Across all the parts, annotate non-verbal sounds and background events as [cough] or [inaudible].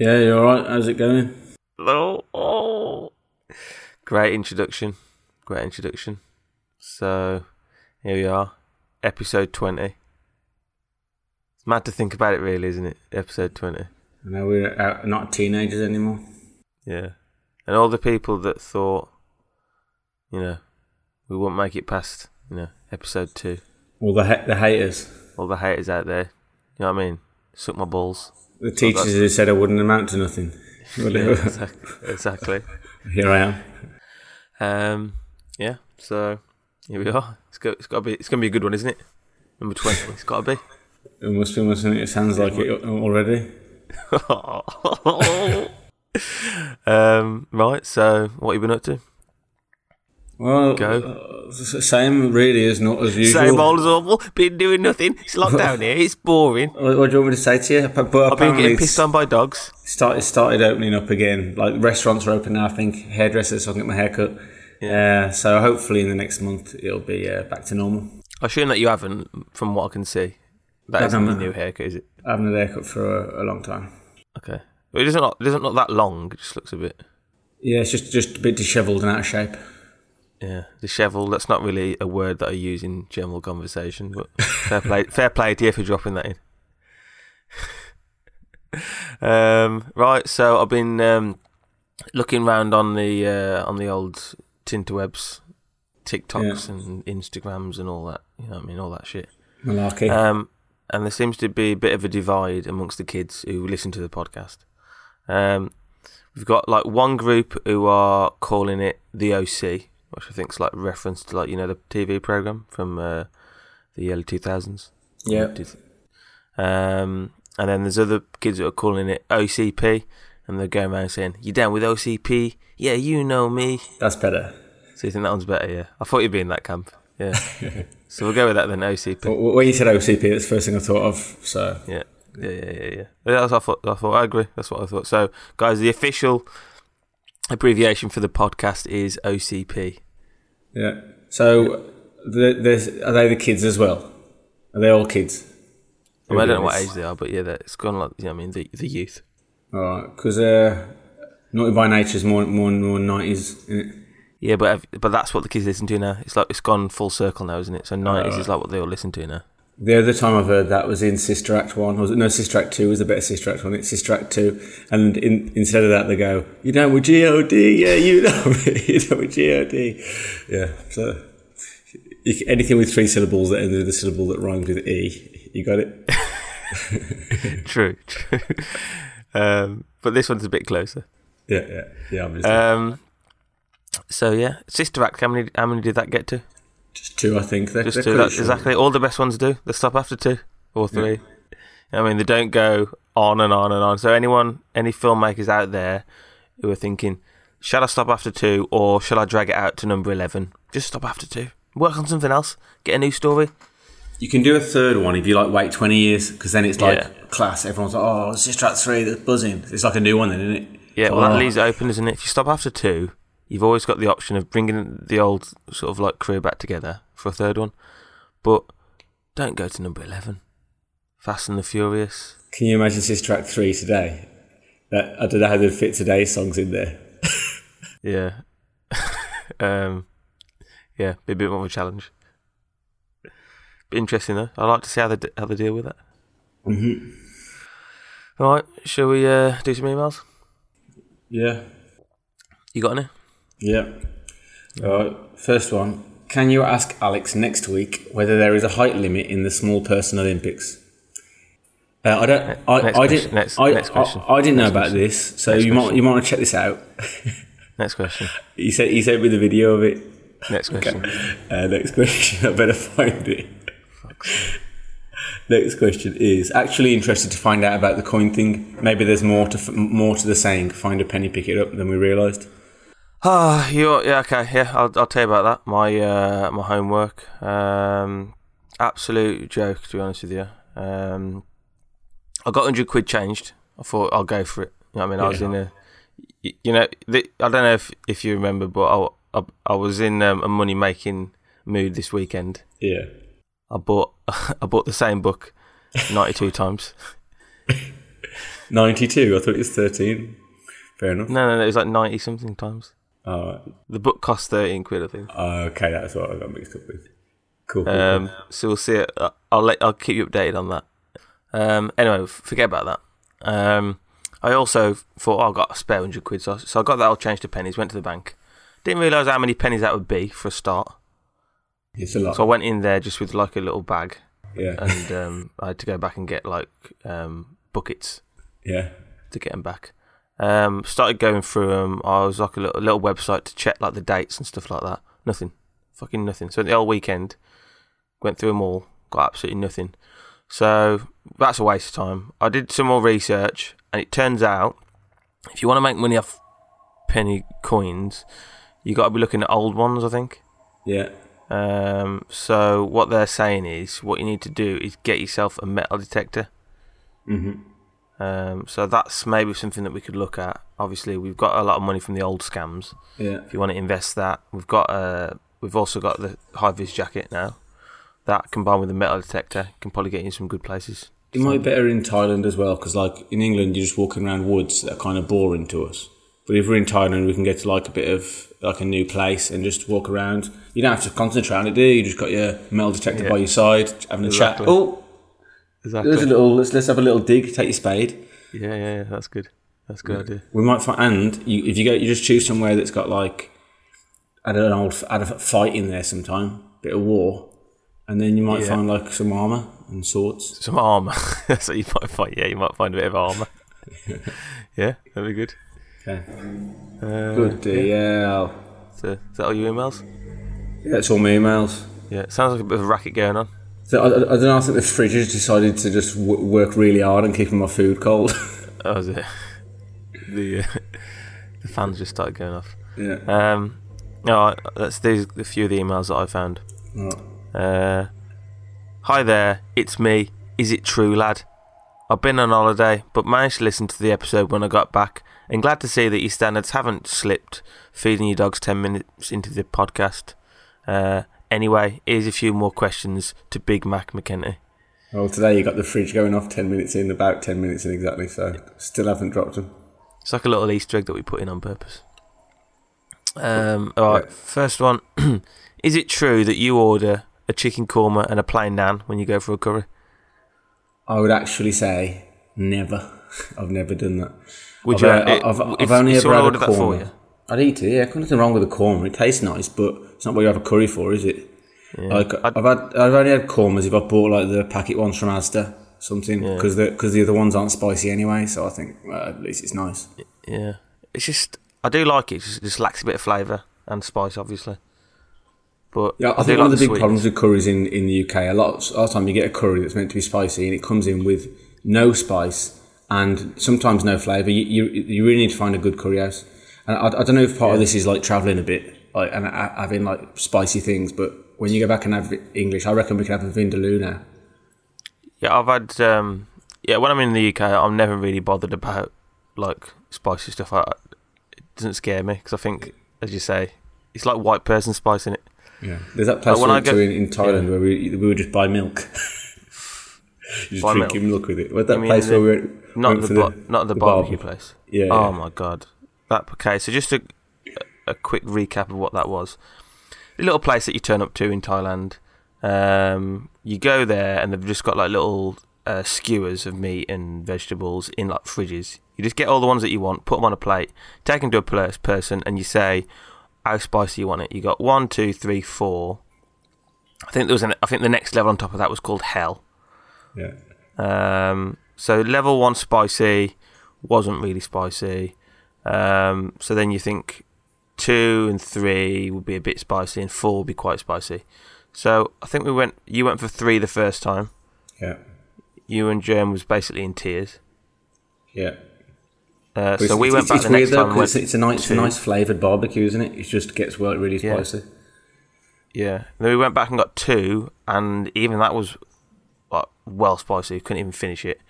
Yeah, you're alright? How's it going? Oh, oh. Great introduction. Great introduction. So, here we are. Episode 20. It's mad to think about it, really, isn't it? Episode 20. I know we're out, not teenagers anymore. Yeah. And all the people that thought, you know, we won't make it past, you know, episode 2. All the ha- the haters. All the haters out there. You know what I mean? Suck my balls. The teachers who said I wouldn't amount to nothing. [laughs] Yeah, exactly. exactly. Here I am. Um, yeah. So here we are. It's got, it's got to be. It's gonna be a good one, isn't it? Number twenty. It's got to be. [laughs] It must be, mustn't it? It sounds like it already. [laughs] um, right. So what have you been up to? Well, Go. uh, same really as not as usual. Same old as awful. Been doing nothing. It's locked down here. It's boring. What, what do you want me to say to you? But, I've been getting pissed on by dogs. started started opening up again. Like restaurants are open now. I think hairdressers, so I can get my hair cut. Yeah. so hopefully in the next month it'll be uh, back to normal. I assume that you haven't, from what I can see. That isn't haven't. new haircut, is it? I haven't had a haircut for a, a long time. Okay. Well, it doesn't look, it doesn't look that long. It just looks a bit. Yeah, it's just just a bit dishevelled and out of shape. Yeah, dishevelled. That's not really a word that I use in general conversation, but fair play, [laughs] fair play to you for dropping that in. um, right, so I've been um, looking round on the uh, on the old Tinterwebs, TikToks and Instagrams and all that. You know what I mean? All that shit. Malarkey. Um, and there seems to be a bit of a divide amongst the kids who listen to the podcast. Um, we've got like one group who are calling it the OC, which I think is like reference to like you know the TV program from uh, the early two thousands. yeah. Um, and then there's other kids that are calling it OCP, and they're going around saying, "You down with OCP? Yeah, you know me." That's better. So you think that one's better? Yeah, I thought you'd be in that camp. Yeah. [laughs] so we'll go with that then. OCP. Well, When you said OCP, that's the first thing I thought of. So Yeah, yeah, yeah, yeah, yeah. Yeah, That's what I thought. I thought. I agree. That's what I thought. So, guys, the official abbreviation for the podcast is OCP. yeah. So the, there's are they the kids as well? Are they all kids? I, mean, I don't know what age they are, but yeah, that- it's gone like you know, I mean, the the youth. All right, because uh, Naughty by Nature is more more more nineties. Yeah, but but that's what the kids listen to now. It's like it's gone full circle now, isn't it? So nineties is like what they all listen to now. The other time I've heard that was in Sister Act one. Was it no Sister Act two was the better Sister Act one? It's Sister Act two, and in, instead of that they go, "You know with God, yeah, you know [laughs] me, you know with God, yeah." So you, anything with three syllables that ends with a syllable that rhymes with e, you got it. [laughs] True, true. um, but this one's a bit closer. Yeah, yeah, yeah. Um, so yeah, Sister Act. How many? How many did that get to? Just two, I think. They're, Just they're two. That's short. exactly all the best ones do. They stop after two or three. I mean, they don't go on and on and on. So anyone, any filmmakers out there who are thinking, shall I stop after two or shall I drag it out to number eleven? Just stop after two. Work on something else. Get a new story. You can do a third one if you like wait twenty years because then it's like Yeah. class. Everyone's like, "Oh, it's just Act three, that's buzzing." It's like a new one, then, isn't it? Yeah, well, Oh. that leaves it open, isn't it? If you stop after two, you've always got the option of bringing the old sort of like crew back together for a third one. But don't go to number eleven. Fast and the Furious. Can you imagine Sister Act three today? That I don't know how they'd fit today's songs in there. [laughs] Yeah. [laughs] um, yeah, be a bit more of a challenge. Be interesting though. I'd like to see how they how they deal with it. Mm-hmm. All right, shall we uh, do some emails? Yeah, You got any? Yeah. Right. First one. Can you ask Alex next week whether there is a height limit in the small person Olympics? Uh, I don't. I, Next I question, didn't. next- I, next question. I, I didn't know Next about question. this, so Next you might you might want to check this out. Next question. [laughs] he said he sent me the video of it. Next question. [laughs] Uh, next question. [laughs] I better find it. Next question is actually interested to find out about the coin thing. Maybe there's more to f- more to the saying "find a penny, pick it up" than we realised. Ah, you yeah okay yeah I'll I'll tell you about that. My uh, my homework, um, absolute joke to be honest with you. Um, I got hundred quid changed. I thought I'll go for it. You know what I mean? I was in a you know, the, I don't know if if you remember, but I I, I was in um, a money making mood this weekend. Yeah. I bought [laughs] I bought the same book ninety two [laughs] times. 92. I thought it was 13. Fair enough. No, no, no, it was like ninety something times. The book cost thirteen quid, I think. okay, that's what I got mixed up with. Cool. cool, Um, cool. so we'll see it. Uh, I'll let I'll keep you updated on that. Um, anyway, forget about that. Um, I also thought oh, I got a spare hundred quid, so, so I got that all changed to pennies. Went to the bank. Didn't realise how many pennies that would be for a start. It's a lot. So I went in there just with like a little bag, yeah. and um, I had to go back and get like um, buckets yeah. to get them back. Um, started going through them. I was like a little, little website to check like the dates and stuff like that. Nothing, fucking nothing. So the whole weekend, went through them all, got absolutely nothing. So that's a waste of time. I did some more research, and it turns out if you want to make money off penny coins, you got to be looking at old ones. I think. Yeah. Um, so what they're saying is, what you need to do is get yourself a metal detector. hmm Um, so that's maybe something that we could look at. Obviously, we've got a lot of money from the old scams. Yeah. If you want to invest that, we've got uh, we've also got the high vis jacket now. That combined with the metal detector can probably get you in some good places. It might be better in Thailand as well, because like in England, you're just walking around woods that are kind of boring to us. But if we're in Thailand, we can get to like a bit of like a new place and just walk around. You don't have to concentrate on it, do you? You just got your metal detector Yeah. by your side, having a Exactly. chat. Oh, Exactly. there's a little. Let's let's have a little dig. Take your spade. Yeah, yeah, yeah. That's good. That's a good idea. We might find, and you, if you go, you just choose somewhere that's got like, add an old, add a fight in there sometime, bit of war, and then you might Yeah. find like some armor and swords. Some armor. [laughs] so you might find. Yeah, you might find a bit of armor. [laughs] yeah, that'd be good. Okay. Uh, Good deal. So, is that all your emails? Yeah, it's all my emails. Yeah, it sounds like a bit of a racket going on. So I, I, don't know. I think the fridge has decided to just w- work really hard and keeping my food cold. [laughs] Oh, was it? the uh, the fans just started going off. yeah. Um, all right, let's do a few of the emails that I found. Right. Uh, hi there, it's me. Is it true, lad? I've been on holiday, but managed to listen to the episode when I got back, and glad to see that your standards haven't slipped feeding your dogs 10 minutes into the podcast. Uh, anyway, here's a few more questions to Big Mac McKenty. Well, today you got the fridge going off ten minutes in, about ten minutes in exactly. So still haven't dropped them. It's like a little Easter egg that we put in on purpose. Um, all right, Yeah. first one. [clears throat] Is it true that you order a chicken korma and a plain naan when you go for a curry? I would actually say never. [laughs] I've never done that. Would I've, you? uh, it- I've, if- I've only ever had a ordered that for korma. I'd eat it. Yeah, nothing wrong with a korma. It tastes nice, but it's not what you have a curry for, is it? Yeah. Like I'd- I've had, I've only had kormas if I bought like the packet ones from Asda, something, Yeah. because the because the other ones aren't spicy anyway. So I think well, at least it's nice. Yeah, it's just I do like it. It just, just lacks a bit of flavour and spice, obviously. But Yeah, I, do think one like of the big sweetness. problems with curries in, in the UK, a lot, a lot of time you get a curry that's meant to be spicy and it comes in with no spice and sometimes no flavour. You, you, you really need to find a good curry house. And I, I don't know if part of this is like travelling a bit like and having like spicy things, but when you go back and have English, I reckon we can have a Vindaloo now. Yeah, I've had. Um, yeah, when I'm in the UK, I'm never really bothered about like spicy stuff. I, it doesn't scare me because I think, as you say, it's like white person spice in it. Yeah, there's that place But when we I go- in, in Thailand yeah. where we we would just buy milk. [laughs] you just Buy drinking milk. with it. That mean place the- where we went, Not went the, bar- not the the barbecue barbecue. place. Yeah, Oh yeah. my god, that okay. So just a a quick recap of what that was. A little place that you turn up to in Thailand. Um, you go there and they've just got like little uh, skewers of meat and vegetables in like fridges. You just get all the ones that you want, put them on a plate, take them to a pers- person, and you say how spicy you want it. You got one, two, three, four. I think there was an. I think the next level on top of that was called hell. yeah. Um, so level one spicy wasn't really spicy. Um, so then you think two and three would be a bit spicy, and four would be quite spicy. So I think we went. You went for three the first time. Yeah, You and Germ was basically in tears. yeah. Uh, so we went back it's the next though, time. and 'cause went it's, it's a nice, two. nice flavoured barbecue, isn't it? It just gets well, really Yeah. spicy. Yeah. And then we went back and got two, and even that was like, well spicy. Couldn't even finish it.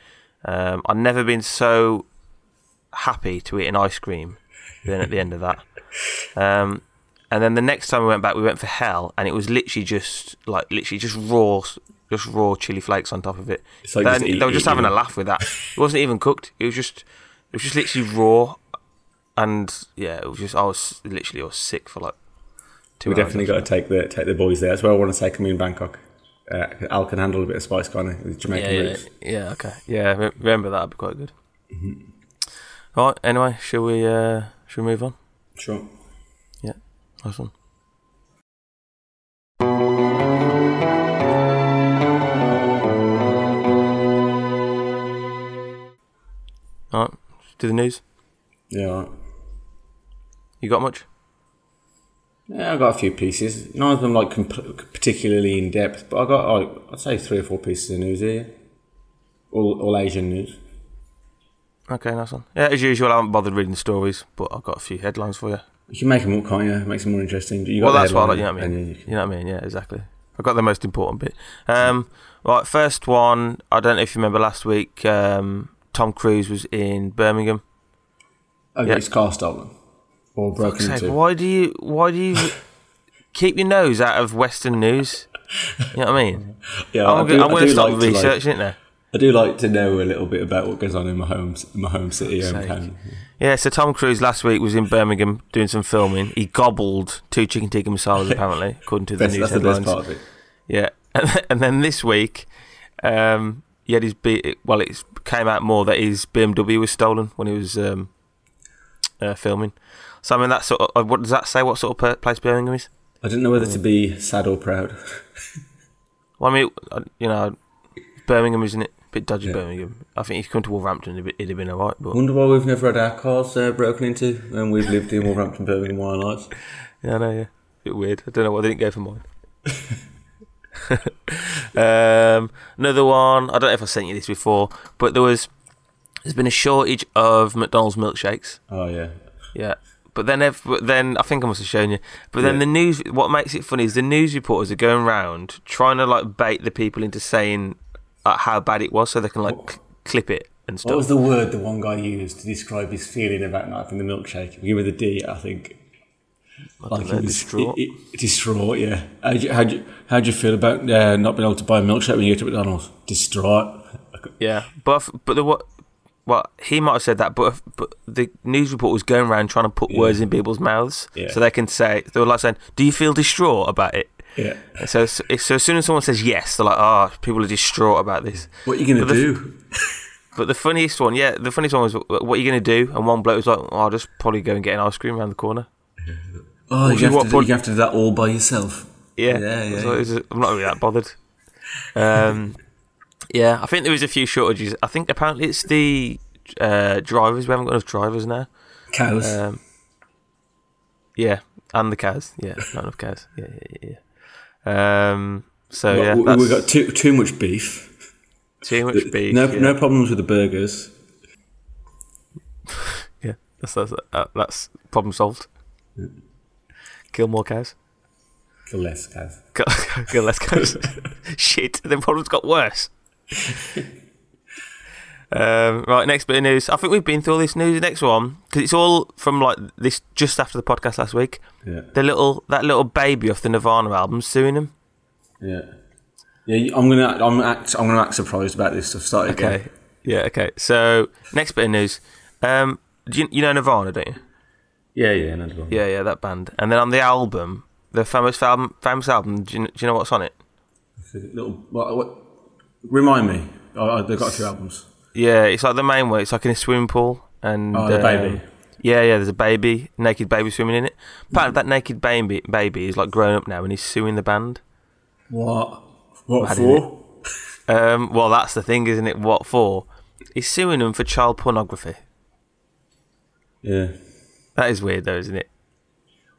Um, I've never been so happy to eat an ice cream then at the end of that. Um, and then the next time we went back, we went for hell, and it was literally just like literally just raw just raw chili flakes on top of it. Like Then eat- they were just having a laugh with that. It wasn't even cooked. It was just it was just literally raw, and yeah, it was just I was literally I was sick for like two We definitely got to take the take the boys there. That's where I want to take them in Bangkok. Uh, Al can handle a bit of spice, can't he? Jamaican yeah, yeah, yeah, okay, yeah. Remember that? That'd be quite good. Mm-hmm. Right. Anyway, shall we? Uh, shall we move on? Sure. Nice one. All right. Do the news. Yeah. all right. You got much? Yeah, I got a few pieces. None of them like comp- particularly in depth, but I got like, I'd say three or four pieces of news here. All all Asian news. Okay, nice one. Yeah, as usual, I haven't bothered reading the stories, but I've got a few headlines for you. You can make them up, can't you? Makes them more interesting. You got well, that's what I like, you know what I mean. you- You know what I mean? Yeah, exactly. I've got the most important bit. Um, right, first one. I don't know if you remember last week. Um, Tom Cruise was in Birmingham. I Yeah. his car stolen or broken sake, into. why do you? Why do you [laughs] keep your nose out of Western news? You know what I mean? Yeah, I'm, I do, I'm I going to start like to, like- researching it now. I do like to know a little bit about what goes on in my home, in my home city, home county. Yeah, so Tom Cruise last week was in Birmingham doing some filming. He gobbled two chicken tikka masalas, [laughs] apparently, according to the news that's the best headlines. part of it. Yeah, [laughs] and then this week, um, he had his B- well, it came out more that his BMW was stolen when he was um, uh, filming. So I mean, that sort of uh, what does that say? What sort of place Birmingham is? I didn't know whether to be sad or proud. [laughs] Well, I mean, uh, you know, Birmingham isn't it? Bit dodgy Yeah. Birmingham. I think if you come to Wolverhampton, it'd, have been alright. But Wonder why we've never had our cars uh, broken into and we've lived in Wolverhampton, Birmingham our lives. [laughs] yeah, I know, yeah, A bit weird. I don't know why they didn't go for mine. [laughs] um, another one. I don't know if I sent you this before, but there was there's been a shortage of McDonald's milkshakes. Oh yeah, Yeah. But then, ev- but then I think I must have shown you. But then Yeah. the news. What makes it funny is the news reporters are going round trying to like bait the people into saying how bad it was, so they can like cl- clip it and stuff. what was the word the one guy used to describe his feeling about not having the milkshake? Give it a D, I think. I don't know, was- distraught. It, it, distraught, yeah. How do you, how do you, how do you feel about uh, not being able to buy a milkshake when you go to McDonald's? Distraught. Yeah, but but the what? Well, he might have said that, but if, but the news report was going around trying to put Yeah. words in people's mouths, Yeah. so they can say they were like saying, "Do you feel distraught about it?" Yeah. So, so so as soon as someone says yes, they're like, "Oh, people are distraught about this." What are you going to do? But the funniest one, yeah, the funniest one was, "What are you going to do?" And one bloke was like, oh, "I'll just probably go and get an ice cream around the corner." Oh, you have, what, to do, you have to do that all by yourself. Yeah, Yeah, yeah, I'm not really that bothered. Um, yeah, I think there was a few shortages. I think apparently it's the uh, drivers. We haven't got enough drivers now. Cows. Um, yeah, and the cows. Yeah, not enough cows. Yeah, yeah, yeah. Yeah. Um, so Well, yeah, we, we've got too too much beef. too much beef. no, yeah. no problems with the burgers. [laughs] yeah, that's that's, uh, that's problem solved. Kill more cows. Kill less cows. Kill, [laughs] kill less cows. [laughs] Shit, the problem's got worse. Um, right, next bit of news. I think we've been through all this news. The next one, because it's all from like this just after the podcast last week. Yeah, The little that little baby off the Nirvana album suing him. yeah, yeah. I'm gonna, I'm act, I'm gonna act surprised about this stuff. Start again. Okay, yeah, okay. So next bit of news. Um, do you, you know Nirvana, don't you? Yeah, yeah, problem. Yeah, yeah, that band. And then on the album, the famous album, famous album. Do you, do you know what's on it? Little, what, what, remind me. Oh, oh, they've got a few albums. Yeah, it's like the main one. It's like in a swimming pool, and Oh, the um, baby. Yeah, yeah. There's a baby, naked baby swimming in it. Apparently, that naked baby baby is like grown up now, and he's suing the band. What? What Mad, for? Um, well, that's the thing, isn't it? What for? He's suing them for child pornography. Yeah. That is weird, though, isn't it?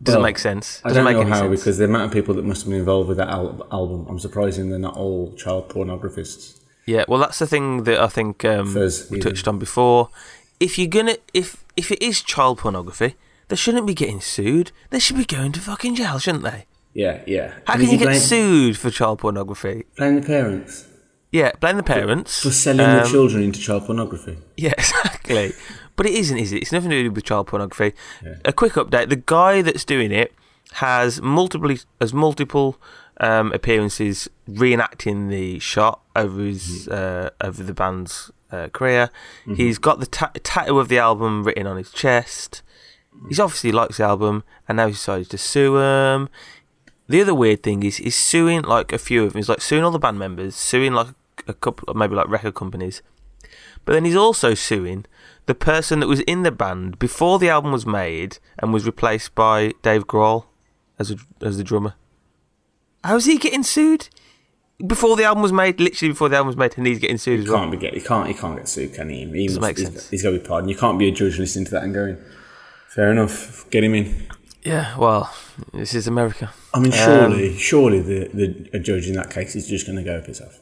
Doesn't Well, make sense. I Doesn't don't make know how sense. because the amount of people that must have been involved with that al- album. I'm surprising they're not all child pornographists. Yeah, well, that's the thing that I think um, Fizz, we touched on before. If you're gonna, if if it is child pornography, they shouldn't be getting sued. They should be going to fucking jail, shouldn't they? Yeah, yeah. How And can you get blame, sued for child pornography? Blame the parents Yeah, blame the parents for selling Um, the children into child pornography. [laughs] Yeah, exactly. but it isn't, is it? It's nothing to do with child pornography. Yeah. A quick update: the guy that's doing it has multiple has multiple um, appearances reenacting the shot over his uh, over the band's uh, career. He's got the ta- tattoo of the album written on his chest. He's obviously likes the album, and now he's decided to sue him. The other weird thing is he's suing like a few of them. He's like suing all the band members, suing like a couple, maybe like record companies. But then he's also suing the person that was in the band before the album was made and was replaced by Dave Grohl as a, as the drummer. How's he getting sued? Before the album was made, literally before the album was made, and he's getting sued as He well. can't be get. He can't. He can't get sued, can he? he Doesn't make he's- sense. he's got to be pardoned. You can't be a judge listening to that and going, "Fair enough, get him in." Yeah, well, this is America. I mean, Um, surely, surely the, the a judge in that case is just going to go piss [laughs] off.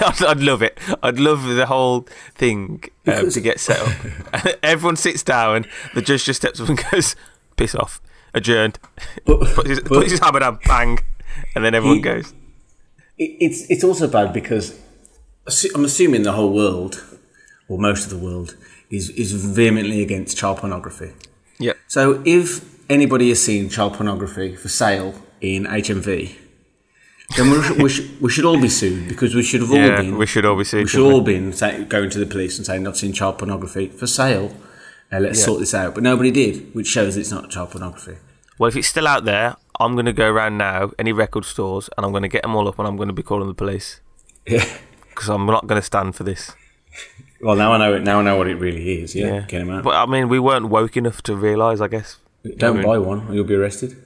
I'd, I'd love it. I'd love the whole thing um, to get set up. [laughs] [laughs] Everyone sits down. The judge just steps up and goes, "Piss off." Adjourned. But, Puts his, but puts his hammer down. Bang. And then everyone He- goes. it's it's also bad because I'm assuming the whole world, or most of the world, is is vehemently against child pornography. Yep. So if anybody has seen child pornography for sale in HMV, then we should, we should, we should all be sued because we should have all Yeah, been we should all be sued, We should all been say, going to the police and saying I've seen child pornography for sale. Uh, let's Yeah. sort this out. But nobody did, which shows it's not child pornography. Well, if it's still out there, I'm going to go around now, any record stores, and I'm going to get them all up and I'm going to be calling the police Yeah. [laughs] because I'm not going to stand for this. Well, now I know it. Now I know what it really is. Yeah, get him out. But I mean, we weren't woke enough to realise, I guess. Don't I mean- buy one, or you'll be arrested.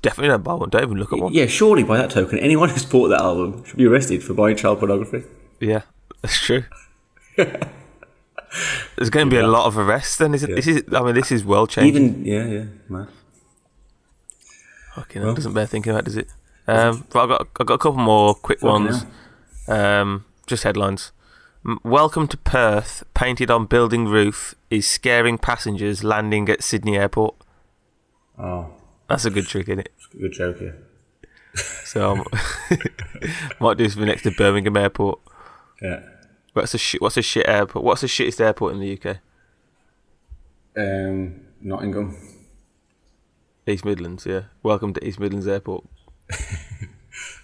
Definitely don't buy one. Don't even look at one. Yeah, surely by that token, anyone [laughs] who's bought that album should be arrested for buying child pornography. Yeah, that's true. [laughs] There's going to be a lot of arrests. Then is it? This is. I mean, this is world changing. Even yeah, yeah, man. Fucking hell, doesn't bear thinking about, does it? Um, but I've got I've got a couple more quick ones. Um, just headlines. Welcome to Perth, painted on building roof, is scaring passengers landing at Sydney Airport. Oh, That's a good trick, isn't it? It's a good joke. Yeah. [laughs] So um, [laughs] might do this for next to Birmingham Airport. Yeah. What's a shit? What's a shit airport? What's the shittest airport in the UK? Um, Nottingham. East Midlands, yeah. Welcome to East Midlands Airport. [laughs]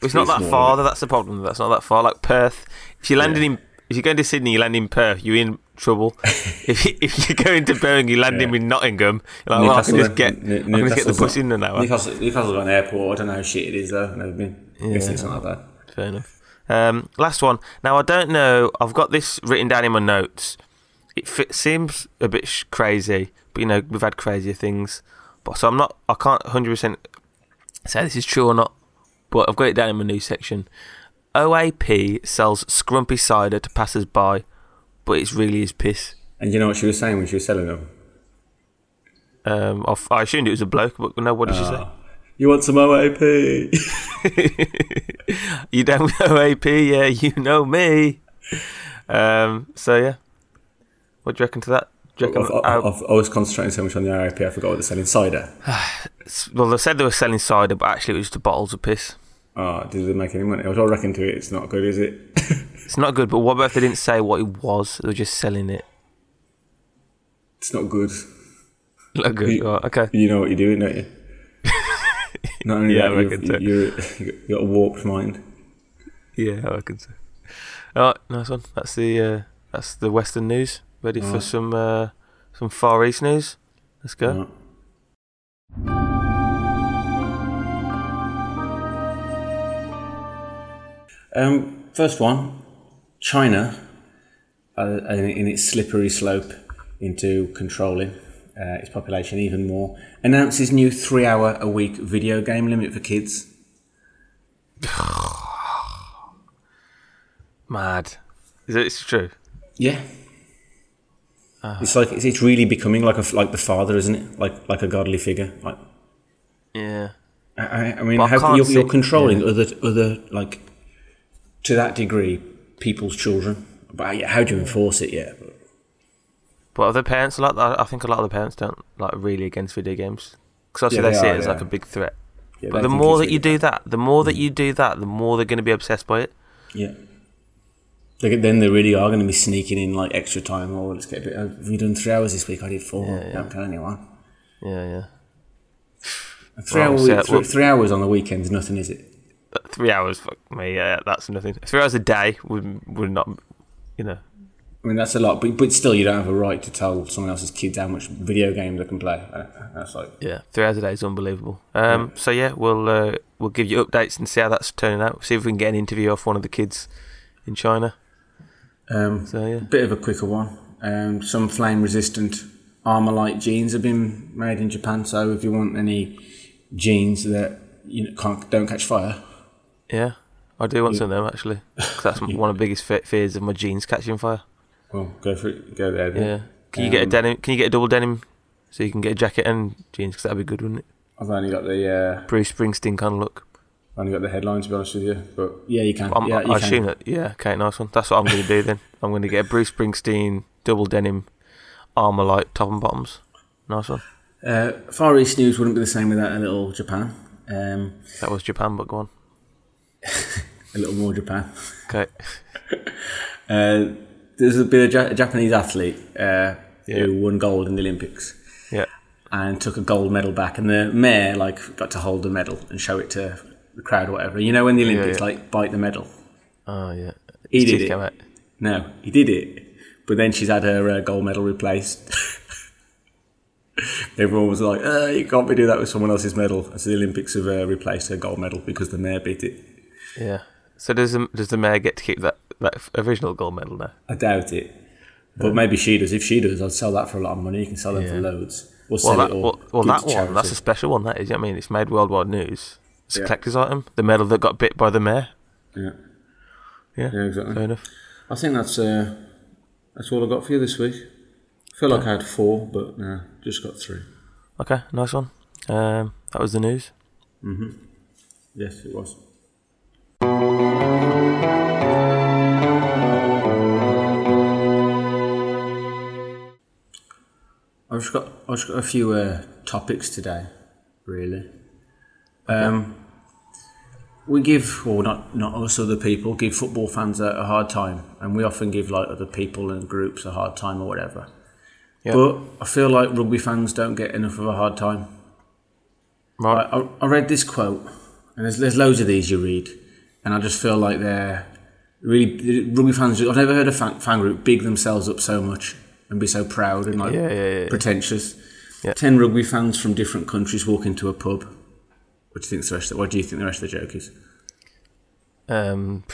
it's not that far. though, That's the problem. That's not that far. Like Perth, if you're landing in, if you're going to Sydney, you land in Perth, you're in trouble. [laughs] if you, if you're going to Birmingham, you land in Nottingham. You're like, well, I can just get, N- I can get the bus in an hour. Newcastle, Newcastle's got an airport. I don't know how shit it is though. I've never been. Guess it's not that. Fair enough. Um, last one. Now I don't know. I've got this written down in my notes. It fit, seems a bit sh- crazy, but you know we've had crazier things. But so I'm not. I can't 100 percent say this is true or not. But I've got it down in my news section. OAP sells scrumpy cider to passers by, but it's really is piss. And you know what she was saying when she was selling them? Um, I, assumed it was a bloke, but no. What did she say? Ah, you want some OAP? [laughs] You down with OAP? Yeah, you know me. Um, so yeah, what do you reckon to that? I've, I've, uh, I was concentrating so much on the OAP, I forgot what they're selling. Cider. [sighs] well, they said they were selling cider, but actually it was just bottles of piss. Oh, did they make any money? I was all reckon to it. It's not good, is it? [laughs] It's not good. But what about if they didn't say what it was? They were just selling it. it's not good. Not good. You- Right, okay. You know what you're doing, don't you? [laughs] Not only Yeah, that, so. you've, you've got a warped mind. Yeah, I reckon so. All right, nice one. That's the uh, that's the Western news. Ready for Alright. some uh, some Far East news? Let's go. Um, first one, China, uh, in, in its slippery slope into controlling uh, its population even more, announces new three-hour-a-week video game limit for kids. [sighs] Mad. Is it? It's true. Yeah. Uh-huh. It's like it's, it's really becoming like a like the father, isn't it? Like like a godly figure. Like Yeah. I, I- mean, I how you're, you're controlling other other like to that degree people's children. But how do you enforce it? Yeah, but other parents like that. I think a lot of the parents don't like really against video games because obviously Yeah, they, they see are, it as like a big threat. yeah, But the more that you do that, the more that mm. you do that, the more they're going to be obsessed by it. yeah. They, then they really are going to be sneaking in like extra time. Oh, let's get a bit. Have you done three hours this week? I did four. Yeah, yeah. Don't tell anyone. Yeah, yeah. [sighs] Three, Well, hour so, three, well- three hours on the weekend is nothing, is it? Three hours, fuck me, yeah, that's nothing. Three hours a day would would not, you know. I mean, that's a lot, but, but still, you don't have a right to tell someone else's kids how much video games they can play. That's like, Yeah, three hours a day is unbelievable. Um, so yeah, we'll uh, we'll give you updates and see how that's turning out. See if we can get an interview off one of the kids in China. Um, So yeah, bit of a quicker one. Um, some flame resistant Armalite jeans have been made in Japan. So if you want any jeans that you know, can't don't catch fire, yeah, I do want some of them actually. 'cause that's [laughs] one of the biggest fe- fears of my jeans catching fire. well, go for it. Go there. Then. Yeah. Can you get a Um, denim? Can you get a double denim? So you can get a jacket and jeans because that'd be good, wouldn't it? I've only got the uh, Bruce Springsteen kind of look. Only got the headline to be honest with you, but yeah, you can. I'm, yeah, you I can. assume that. Yeah, okay, nice one. That's what I'm going to do then. [laughs] I'm going to get a Bruce Springsteen double denim armor light top and bottoms. Nice one. Uh, Far East news wouldn't be the same without a little Japan. Um, That was Japan, but go on. [laughs] a little more Japan. Okay. [laughs] Uh, there's a bit of ja- a Japanese athlete uh, Yeah. who won gold in the Olympics Yeah. and took a gold medal back, and the mayor like got to hold the medal and show it to the crowd or whatever. You know when the Olympics yeah. like bite the medal. Oh yeah. He His did it. No, he did it, but then she's had her uh, gold medal replaced. [laughs] Everyone was like, uh, "You can't be doing that with someone else's medal." So the Olympics have uh, replaced her gold medal because the mayor beat it. Yeah. So does the, does the mayor get to keep that, that original gold medal now? I doubt it, but maybe she does. If she does, I'd sell that for a lot of money. You can sell them Yeah. for loads. Or Well, sell that, well, well that one, that's a special one. That is. I mean, it's made worldwide news. It's Yeah. a collector's item. The medal that got bit by the mayor. yeah. Yeah. Yeah, exactly. Fair enough. I think that's uh, that's all I got for you this week. I feel like I had four, but no, just got three. Okay. Nice one. Um, that was the news. Mhm. Yes, it was. I've just got I've just got a few uh, topics today, really. Um, we give, or not not us, other people give football fans a, a hard time, and we often give like other people and groups a hard time or whatever. Yeah. But I feel like rugby fans don't get enough of a hard time. Right. I, I read this quote, and there's, there's loads of these you read, and I just feel like they're really rugby fans. I've never heard a fan, fan group big themselves up so much and be so proud and like Yeah, yeah, pretentious. Ten rugby fans from different countries walk into a pub. What do you think the rest? Of, what do you think the rest of the joke is? Um,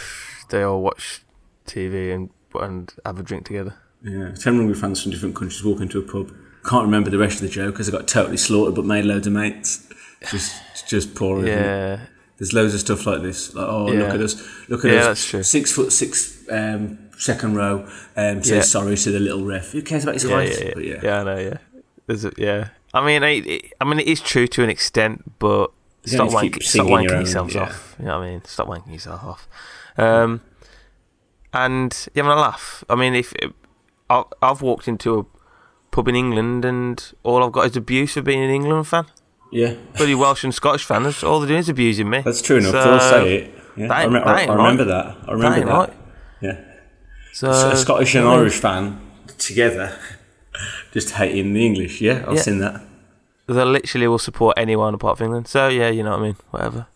they all watch TV and and have a drink together. Yeah, ten rugby fans from different countries walk into a pub. Can't remember the rest of the joke because I got totally slaughtered, but made loads of mates. Just, just poor. Yeah. There's loads of stuff like this. Like, oh, Yeah. look at us! Look at Yeah, us! that's true. Six foot six, um, second row. Um, says Yeah. sorry to the little ref. Who cares about his Yeah, height? yeah, yeah, But yeah. yeah. I know. Yeah, there's a, yeah. I mean, it, it, I mean, it is true to an extent, but stop, don't need to wank, stop wanking own, yourselves yeah. off. You know what I mean? Stop wanking yourself off. Um, and you're having a laugh. I mean, if I, I've walked into a pub in England and all I've got is abuse for being an England fan. yeah, Bloody Welsh and Scottish fans, all they're doing is abusing me. that's true enough. So, They'll say it. Yeah, that I, that I, remember right. that. I remember ain't that. right. Yeah, So, a Scottish and Irish fan together, [laughs] just hating the English. Yeah, I've Yeah. seen that. They literally will support anyone apart from England. So yeah, you know what I mean. Whatever.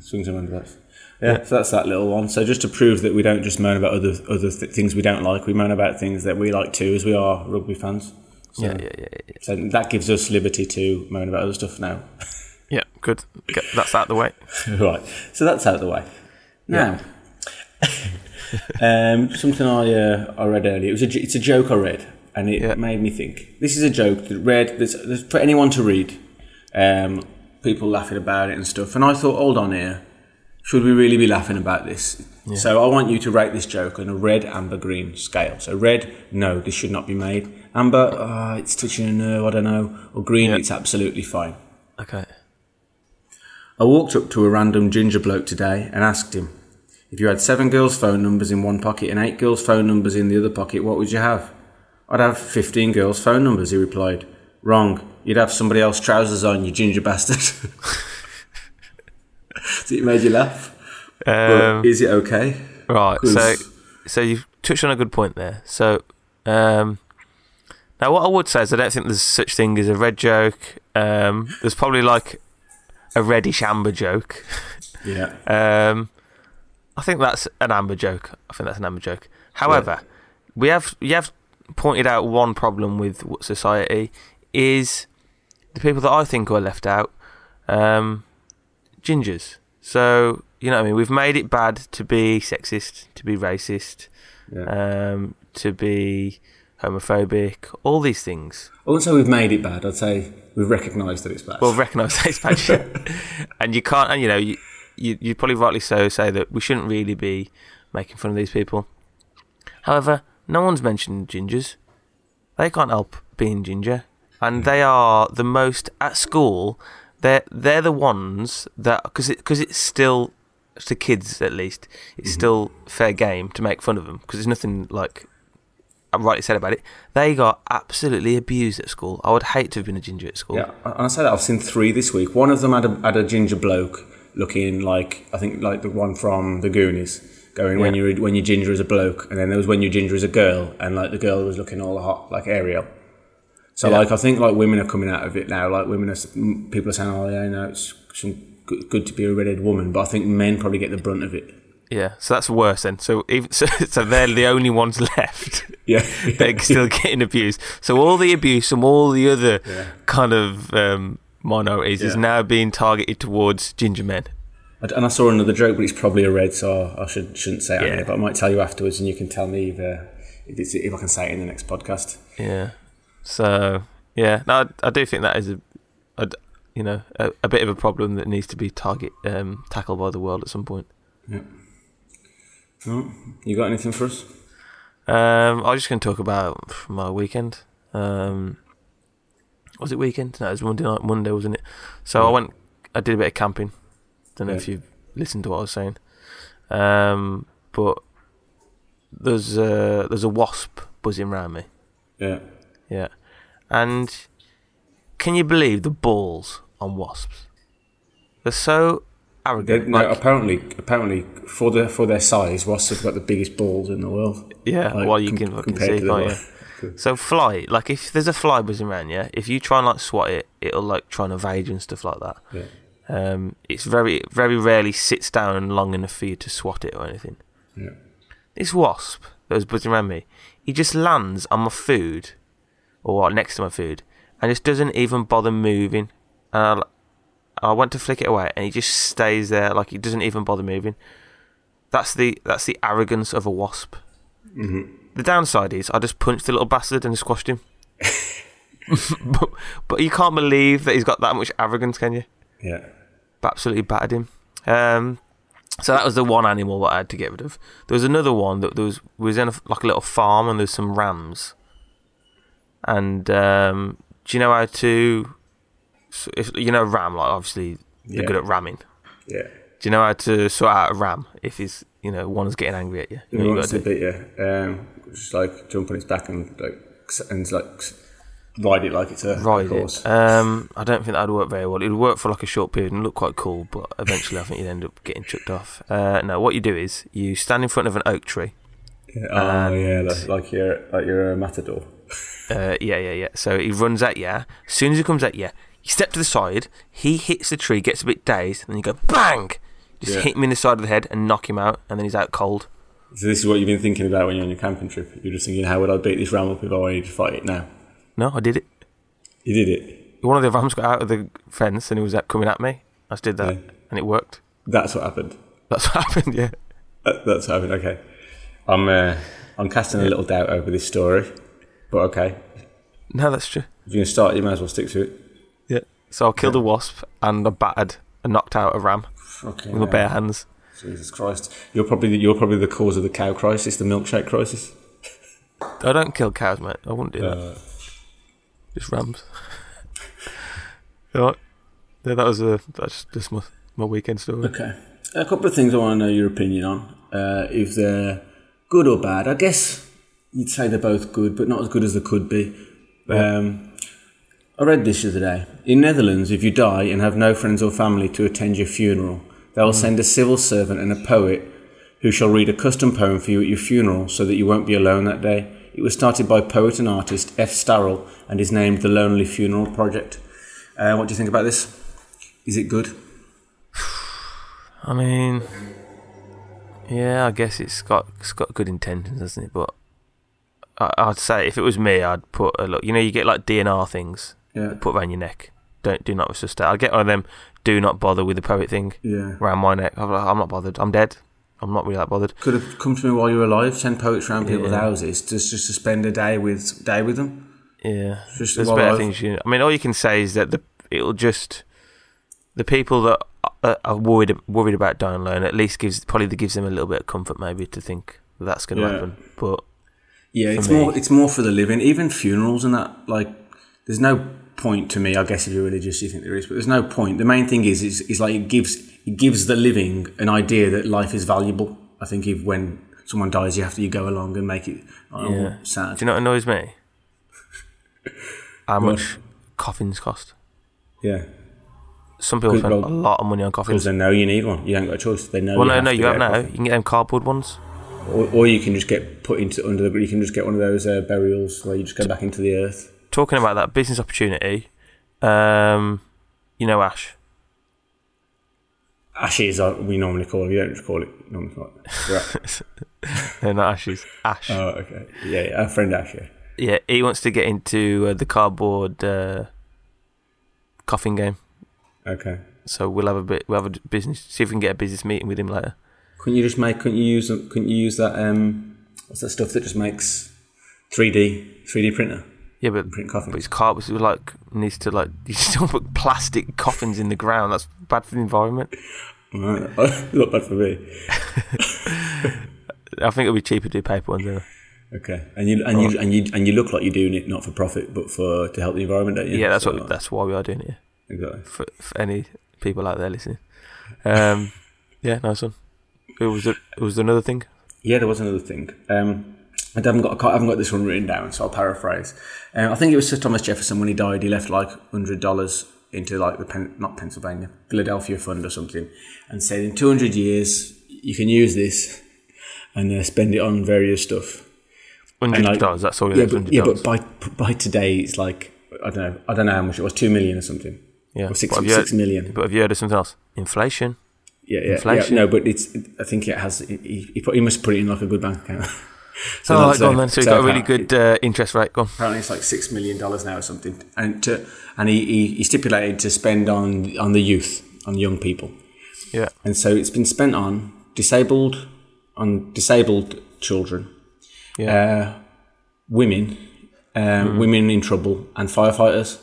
Swings and roundabouts. Yeah, so that's that little one. So just to prove that we don't just moan about other other th- things we don't like, we moan about things that we like too, as we are rugby fans. So, Yeah, yeah, yeah, yeah. So that gives us liberty to moan about other stuff now. [laughs] Yeah, good. Get, that's out of the way. [laughs] right. So that's out of the way. Now, [laughs] um, something I uh, I read earlier. It was a, it's a joke I read, and it Yeah. made me think. This is a joke that read that's, that's for anyone to read. Um, people laughing about it and stuff, and I thought, hold on here, should we really be laughing about this? So I want you to rate this joke on a red, amber, green scale. So red, no, this should not be made. Amber, oh, it's touching a nerve, I don't know. Or green, Yeah. it's absolutely fine. Okay. I walked up to a random ginger bloke today and asked him, if you had seven girls' phone numbers in one pocket and eight girls' phone numbers in the other pocket, what would you have? I'd have 15 girls' phone numbers, he replied. Wrong. You'd have somebody else's trousers on, you ginger bastard. [laughs] so it made you laugh? Um, is it okay? right. So, 'cause- so you've touched on a good point there. So, um, now what I would say is I don't think there's such thing as a red joke. Um, there's probably like a reddish amber joke. Yeah. Um, I think that's an amber joke. I think that's an amber joke. However, we have you have pointed out one problem with society is the people that I think are left out, um, gingers. So you know, what I mean, we've made it bad to be sexist, to be racist, Yeah. um, to be homophobic, all these things. I wouldn't say we've made it bad. I'd say we've recognised that it's bad. Well, recognise that it's bad [laughs] and you can't. And you know, you, you you probably rightly so say that we shouldn't really be making fun of these people. However, no one's mentioned gingers. They can't help being ginger, and they are the most at school. They're they're the ones that because it, cause it's still to kids at least it's mm-hmm. still fair game to make fun of them because there's nothing like rightly said about it. They got absolutely abused at school. I would hate to have been a ginger at school. yeah, and I say that I've seen three this week. One of them had a, had a ginger bloke looking like I think like the one from the Goonies, going when you're when you're ginger as a bloke, and then there was when you're ginger as a girl, and like the girl was looking all hot like Ariel. So Yeah. like I think like women are coming out of it now. Like women are people are saying, oh yeah, no, it's some good, good to be a redheaded woman, but I think men probably get the brunt of it. Yeah, so that's worse then. So even [laughs] so, so they're the only ones [laughs] left. Yeah, [laughs] They're still getting abused. So all the abuse from all the other Yeah. kind of um, minorities is now being targeted towards ginger men. And and I saw another joke, but it's probably a red, so I should shouldn't say it. Yeah. here, But I might tell you afterwards, and you can tell me if, uh, if, it's, if I can say it in the next podcast. Yeah. So yeah, no, I, I do think that is a, a you know, a, a bit of a problem that needs to be target um, tackled by the world at some point. Yeah. Oh, you got anything for us? Um, I was just going to talk about my weekend. Um, was it weekend? No, it was Monday night. Monday, wasn't it? So I went. I did a bit of camping. Don't know Yeah. if you listened to what I was saying. Um, but there's a there's a wasp buzzing around me. Yeah. Yeah, and can you believe the balls on wasps? They're so arrogant. no, like- apparently, apparently, for their for their size, wasps have got the biggest balls in the world. yeah, like, well you com- can fucking see, can't you? So fly, like if there's a fly buzzing around, yeah, if you try and like swat it, it'll like try and evade you and stuff like that. Yeah. Um, it's very, very rarely sits down long enough for you to swat it or anything. Yeah. This wasp that was buzzing around me, he just lands on my food, or what, next to my food, and just doesn't even bother moving. And I, I went to flick it away, and he just stays there, like he doesn't even bother moving. That's the that's the arrogance of a wasp. Mm-hmm. The downside is I just punched the little bastard and squashed him. [laughs] [laughs] but, but you can't believe that he's got that much arrogance, can you? Yeah. Absolutely battered him. Um, so that was the one animal that I had to get rid of. There was another one that there was was in a, like a little farm and there's some rams. And um, do you know how to? If you know ram, like obviously they're Yeah. good at ramming. Yeah. Do you know how to sort out a ram if he's you know one's getting angry at you? you know, wants to beat you. Um, just like jump on its back and like and like ride it like it's a Ride horse. it. Um, I don't think that would work very well. It would work for like a short period and look quite cool, but eventually I think you'd end up getting chucked off. Uh, no, what you do is you stand in front of an oak tree. Yeah. Oh yeah, and- like, like you're like you're a matador. [laughs] Uh, yeah, yeah, yeah. So he runs at you. As soon as he comes at you, you step to the side. He hits the tree, gets a bit dazed, and then you go bang. Just Yeah. hit him in the side of the head and knock him out, and then he's out cold. So this is what you've been thinking about when you're on your camping trip. You're just thinking, how would I beat this ram up if I wanted to fight it now? No, I did it. You did it. One of the rams got out of the fence and he was uh, coming at me. I just did that, Yeah. and it worked. That's what happened. That's what [laughs] happened. Yeah. That- That's what happened. Okay. I'm uh, I'm casting a little doubt over this story, but okay. No, that's true. If you're gonna start, you might as well stick to it. Yeah. So I killed a wasp and I battered and knocked out a ram Okay. with my bare hands. Jesus Christ! You're probably the, you're probably the cause of the cow crisis, the milkshake crisis. I don't kill cows, mate. I wouldn't do that. Uh, Just rams. [laughs] Alright. Yeah, that was a that's just my my weekend story. okay. A couple of things I want to know your opinion on. Uh, if they're good or bad, I guess you'd say they're both good, but not as good as they could be. Um, I read this the other day. In Netherlands, if you die and have no friends or family to attend your funeral, they will send a civil servant and a poet who shall read a custom poem for you at your funeral so that you won't be alone that day. It was started by poet and artist F. Starrell and is named the Lonely Funeral Project. Uh, what do you think about this? Is it good? [sighs] I mean, yeah, I guess it's got it's got good intentions, hasn't it? But I, I'd say if it was me, I'd put a look. You know, you get like DNR things Yeah. put around your neck. Don't do not resuscitate. I'd get one of them. Do not bother with the poet thing Yeah. around my neck. I'm, like, I'm not bothered. I'm dead. I'm not really that bothered. Could have come to me while you were alive. Send poets around people's Yeah. houses just just to spend a day with day with them. Yeah, Just there's better I've- things. You, I mean, all you can say is that the it'll just the people that are, are worried worried about dying alone at least gives probably gives them a little bit of comfort maybe to think that that's going to Yeah. happen. But Yeah, it's me. more it's more for the living. Even funerals and that, like, there's no point to me. I guess if you're religious, you think there is, but there's no point. The main thing is, is, is like it gives it gives the living an idea that life is valuable. I think if when someone dies, you have to you go along and make it oh, Yeah. sad. do you know what annoys me? [laughs] How much coffins cost? yeah, Some people spend roll. a lot of money on because coffins. they know you need one. You ain't got a choice. They know. Well, you no, no, you have now. You can get them cardboard ones. or, or you can just get put into under the. You can just get one of those uh, burials where you just go back into the earth. Talking about that business opportunity, um, you know Ash. Ashes, are, we normally call it. We don't just call it. Normally call it. Right. [laughs] No, not Ashes. Ash. oh, okay. Yeah, yeah, our friend Ash. Yeah. Yeah, he wants to get into uh, the cardboard uh, coffin game. Okay. So we'll have a bit. We'll have a business. See if we can get a business meeting with him later. Couldn't you just make? Couldn't you use? Couldn't you use that? Um, what's that stuff that just makes three D three D printer Yeah, but print coffins? but it's cardboard. It's like needs to like [laughs] you still put plastic coffins in the ground. That's bad for the environment. Right. [laughs] Not bad for me. [laughs] I think it'll be cheaper to do paper ones. Anyway. Okay. And you and you and you and you look like you're doing it not for profit, but for to help the environment, don't you? Yeah, that's So, what. That's why we are doing it. Yeah. exactly. For, for any people out there listening. Um, yeah, nice one. It was it was another thing. Yeah, there was another thing. Um, I haven't got I haven't got this one written down, so I'll paraphrase. Um, I think it was Sir Thomas Jefferson when he died. He left like hundred dollars into like the Pen, not Pennsylvania Philadelphia Fund or something, and said in two hundred years you can use this and uh, spend it on various stuff. Hundred like- dollars. That's all. Yeah, but, yeah, but by by today it's like I don't know I don't know how much it was two million or something yeah. or six But six heard- million. But have you heard of something else? Inflation. Yeah, yeah, Inflation. yeah. No, but it's. I think it has. He, he, put, he must put it in like a good bank account. [laughs] So that's, right, go uh, on then. So you've so got a really good uh, interest rate. Go on. apparently it's like six million dollars now or something, and to, and he, he, he stipulated to spend on on the youth, on young people, Yeah. and so it's been spent on disabled, on disabled children, Yeah. uh, women, um, Mm-hmm. women in trouble, and firefighters.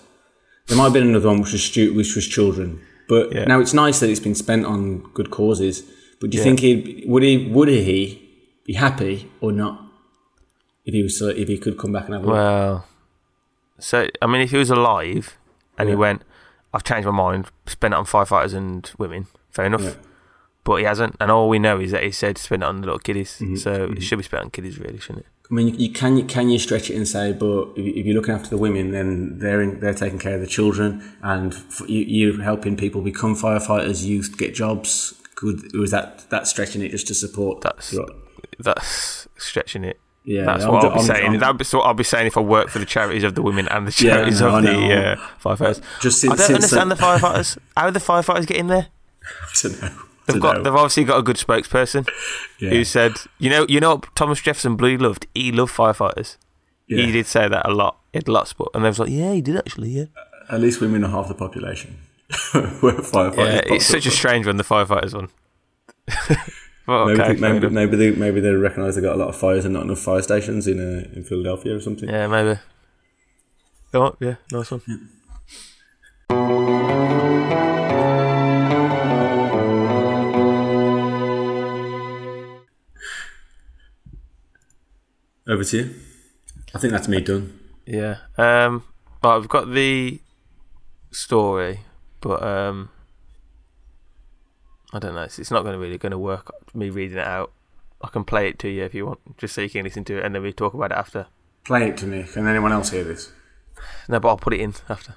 There might have been another one which was stu- which was children, but Yeah. now it's nice that it's been spent on good causes. But do you Yeah. think he would he would he be happy or not if he was if he could come back and have a look? Well, so I mean, if he was alive and he Yeah. went, I've changed my mind, spent it on firefighters and women. Fair enough. Yeah. But he hasn't, and all we know is that he said spend it on the little kiddies. Mm-hmm. So it should be spent on kiddies, really, shouldn't it? I mean, you, you can can you stretch it and say, but if, if you're looking after the women, then they're in, they're taking care of the children, and f- you, you're helping people become firefighters, youth get jobs. Could was that that stretching it just to support? That's- Right. That's stretching it. Yeah. That's I'm what I'll be I'm- saying. I'm- That'd be what I'll be saying if I work for the charities of the women and the Yeah, charities no, of the uh, firefighters. Just I don't since understand the firefighters. How the firefighters get in there? [laughs] I don't know. They've got. know. They've obviously got a good spokesperson yeah. who said, "You know, you know what Thomas Jefferson Blue loved. He loved firefighters. yeah. He did say that a lot. He had lots, but and they was like, yeah, he did actually. Yeah, At least women are half the population. [laughs] We're firefighters. yeah. It's such a strange one, the firefighters one. [laughs] well, Maybe, okay, fair maybe, maybe they maybe they recognise they got a lot of fires and not enough fire stations in uh, in Philadelphia or something. yeah, maybe. On, yeah, nice one. Over to you. I think that's me done. Yeah. Um. Right, we've got the story, but um, I don't know. It's, it's not going to really going to work. Me reading it out. I can play it to you if you want, just so you can listen to it, and then we talk about it after. Play it to me. Can anyone else hear this? No, but I'll put it in after.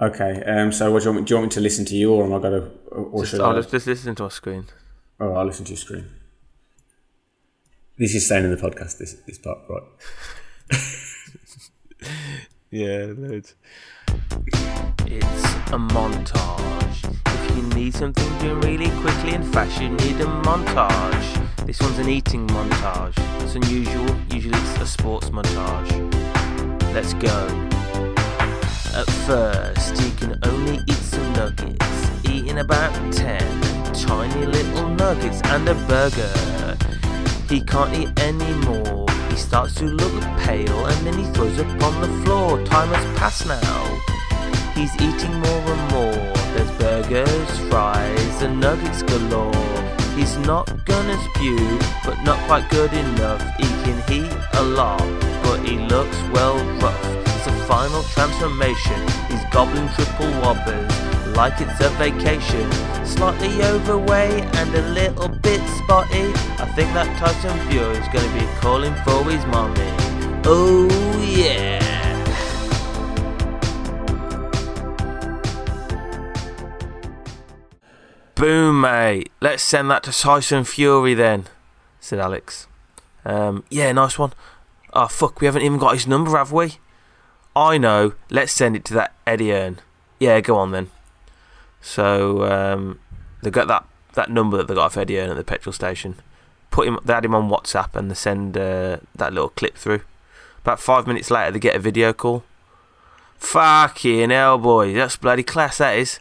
Okay. Um. So, what do you want me? Do you want me to listen to you, or am I going to? Or Just, should I'll I? just, just listen to my screen. Oh, I'll listen to your screen. This is staying in the podcast. This this part, right? [laughs] Yeah, loads. It's a montage. You need something doing really quickly and fast, you need a montage. This one's an eating montage. It's unusual. Usually it's a sports montage. Let's go. At first, he can only eat some nuggets, eating about 10 tiny little nuggets and a burger. He can't eat any more. He starts to look pale and then he throws up on the floor. Time has passed now. He's eating more and more. Burgers, fries, and nuggets galore. He's not gonna spew, but not quite good enough. He can eat a lot, but he looks well rough. It's a final transformation. He's gobbling triple whoppers like it's a vacation. Slightly overweight and a little bit spotty. I think that Tyson Fury is gonna be calling for his mommy. Oh yeah. Boom, mate. Let's send that to Tyson Fury then, said Alex. Um, yeah, nice one. Oh, fuck, we haven't even got his number, have we? I know. Let's send it to that Eddie Hearn. Yeah, go on then. So um, they got that, that number that they got off Eddie Hearn at the petrol station. Put him, they had him on WhatsApp and they send uh, that little clip through. About five minutes later, they get a video call. Fucking hell, boy. That's bloody class, that is.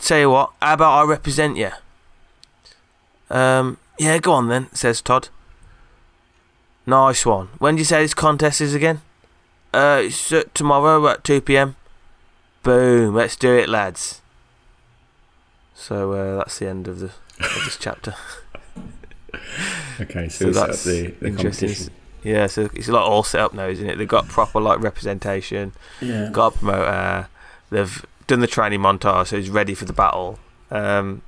Tell you what, how about I represent you? Um, yeah, go on then, says Todd. Nice one. When do you say this contest is again? Uh, it's uh, tomorrow at 2 pm. Boom, let's do it, lads. So uh, that's the end of the of this chapter. [laughs] Okay, so, so that's the, the competition. Yeah, so it's like all set up now, isn't it? They've got proper like representation. Yeah. got a promoter. They've done the training montage, so he's ready for the battle. Um,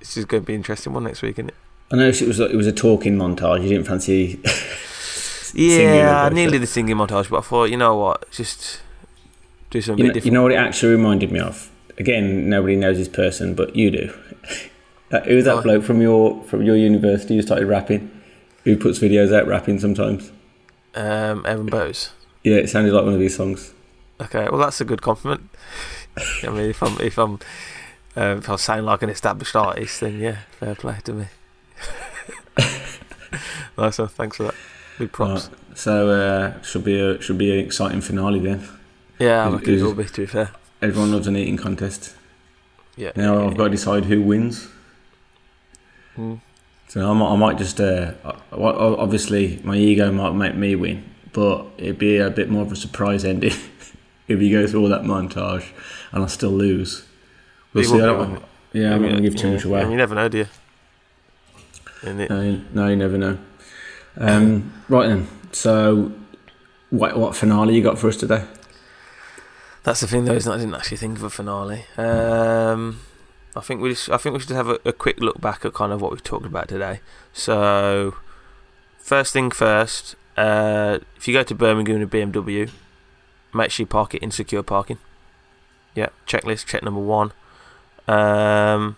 it's just going to be an interesting one next week, isn't it? I noticed it was it was a talking montage. You didn't fancy. [laughs] Yeah, I nearly the singing montage, but I thought, you know what, just do something You know, different. you know what it actually reminded me of? Again, nobody knows this person, but you do. [laughs] Uh, who was that Oh. bloke from your from your university who started rapping? Who puts videos out rapping sometimes? um, Evan Bose. Yeah, it sounded like one of these songs. Okay, well that's a good compliment. [laughs] I mean, if I'm if I'm uh, if I sound like an established artist, then yeah, fair play to me. [laughs] nice one, thanks for that. Big props. Right, so uh, should be a should be an exciting finale then. Yeah, I reckon it will be. To be fair, Everyone loves an eating contest. yeah. Now yeah, I've got to decide who wins. yeah. Mm. So I might, I might just uh, obviously my ego might make me win, but it'd be a bit more of a surprise ending [laughs] if you go through all that montage and I still lose. We'll see. I don't, want- yeah, I'm not gonna give too yeah, much away. You never know, do you? No, you- no, you never know. Um, right then. So, what what finale you got for us today? That's the thing, though, isn't it? I didn't actually think of a finale. Um, I think we just, I think we should have a, a quick look back at kind of what we've talked about today. So, first thing first, uh, if you go to Birmingham in a BMW, make sure you park it in secure parking. Yeah, checklist, check number one. Um,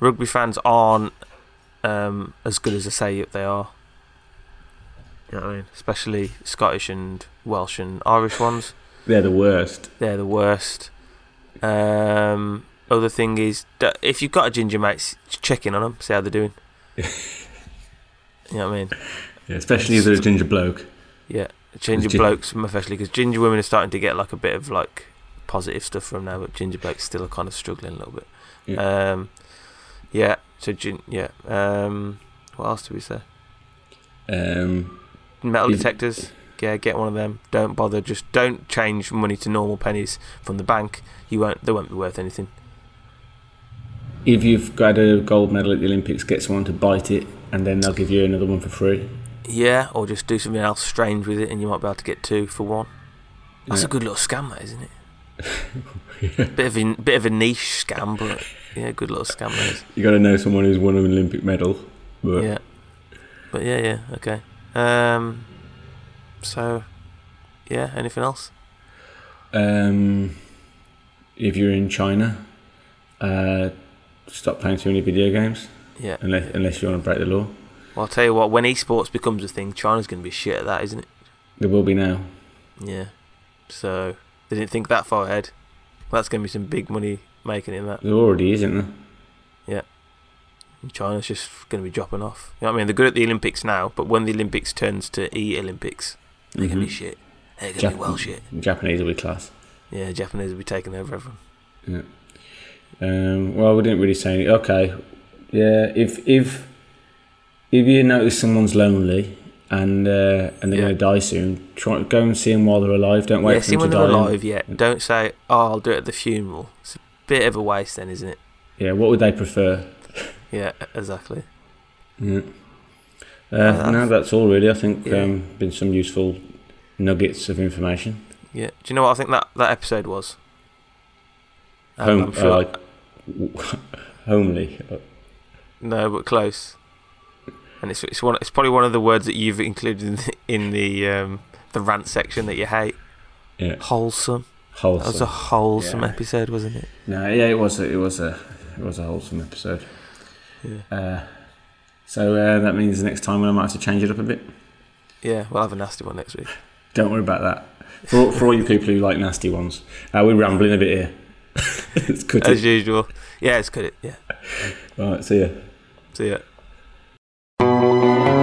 rugby fans aren't um, as good as they say they are. You know what I mean? Especially Scottish and Welsh and Irish ones. They're the worst. They're the worst. Um, other thing is, if you've got a ginger mate, check in on them, see how they're doing. [laughs] you know what I mean? Yeah, especially if they're a ginger bloke. Yeah, ginger gin- blokes, especially because ginger women are starting to get like a bit of like positive stuff from now, but ginger blokes still are kind of struggling a little bit. Yeah. Um, yeah. So gin, yeah. Um, what else do we say? Um, Metal detectors. Yeah, get one of them. Don't bother. Just don't change money to normal pennies from the bank. You won't. They won't be worth anything. if you've got a gold medal at the Olympics, get someone to bite it, and then they'll give you another one for free. Yeah, or just do something else strange with it, and you might be able to get two for one. That's Yeah. a good little scam, that isn't it? [laughs] Bit of a bit of a niche scam, but yeah, good little scam that is. You got to know someone who's won an Olympic medal. But Yeah, but yeah, yeah, okay. Um, so yeah, anything else? Um, if you're in China, uh, stop playing too many video games Yeah. unless unless you want to break the law. Well, I'll tell you what. When esports becomes a thing, China's going to be shit at that, isn't it? There will be now. Yeah. So they didn't think that far ahead. That's going to be some big money making in that. There already is, isn't there? Yeah. China's just going to be dropping off. You know what I mean? They're good at the Olympics now, but when the Olympics turns to E Olympics, they're going to be shit. They're going to Jap- be well shit. Japanese will be class. Yeah, Japanese will be taking over everyone. Um, well, we didn't really say any. Okay, yeah. If if if you notice someone's lonely and uh, and they're Yeah. going to die soon, try go and see them while they're alive. Don't wait yeah, for see them to they're die. alive yet. Don't say, "Oh, I'll do it at the funeral." It's a bit of a waste, then, isn't it? Yeah. What would they prefer? Yeah, exactly. Yeah. Uh, Uh, no, that's all really. I think yeah. um, been some useful nuggets of information. Yeah. Do you know what I think that that episode was? Home, sure- uh, like [laughs] homely. No, but close. And it's it's one. It's probably one of the words that you've included in the, in the um, the rant section that you hate. Yeah. Wholesome. Wholesome. That was a wholesome Yeah. episode, wasn't it? No, yeah, it was. A, it was a. It was a wholesome episode. Yeah. Uh, so uh, that means the next time I might have to change it up a bit. Yeah. We'll have a nasty one next week. Don't worry about that. For all, for all you people who like nasty ones, uh, we're rambling a bit here. [laughs] it's good. As usual. Yeah, it's good. Yeah. All right, see ya. See ya. Thank you.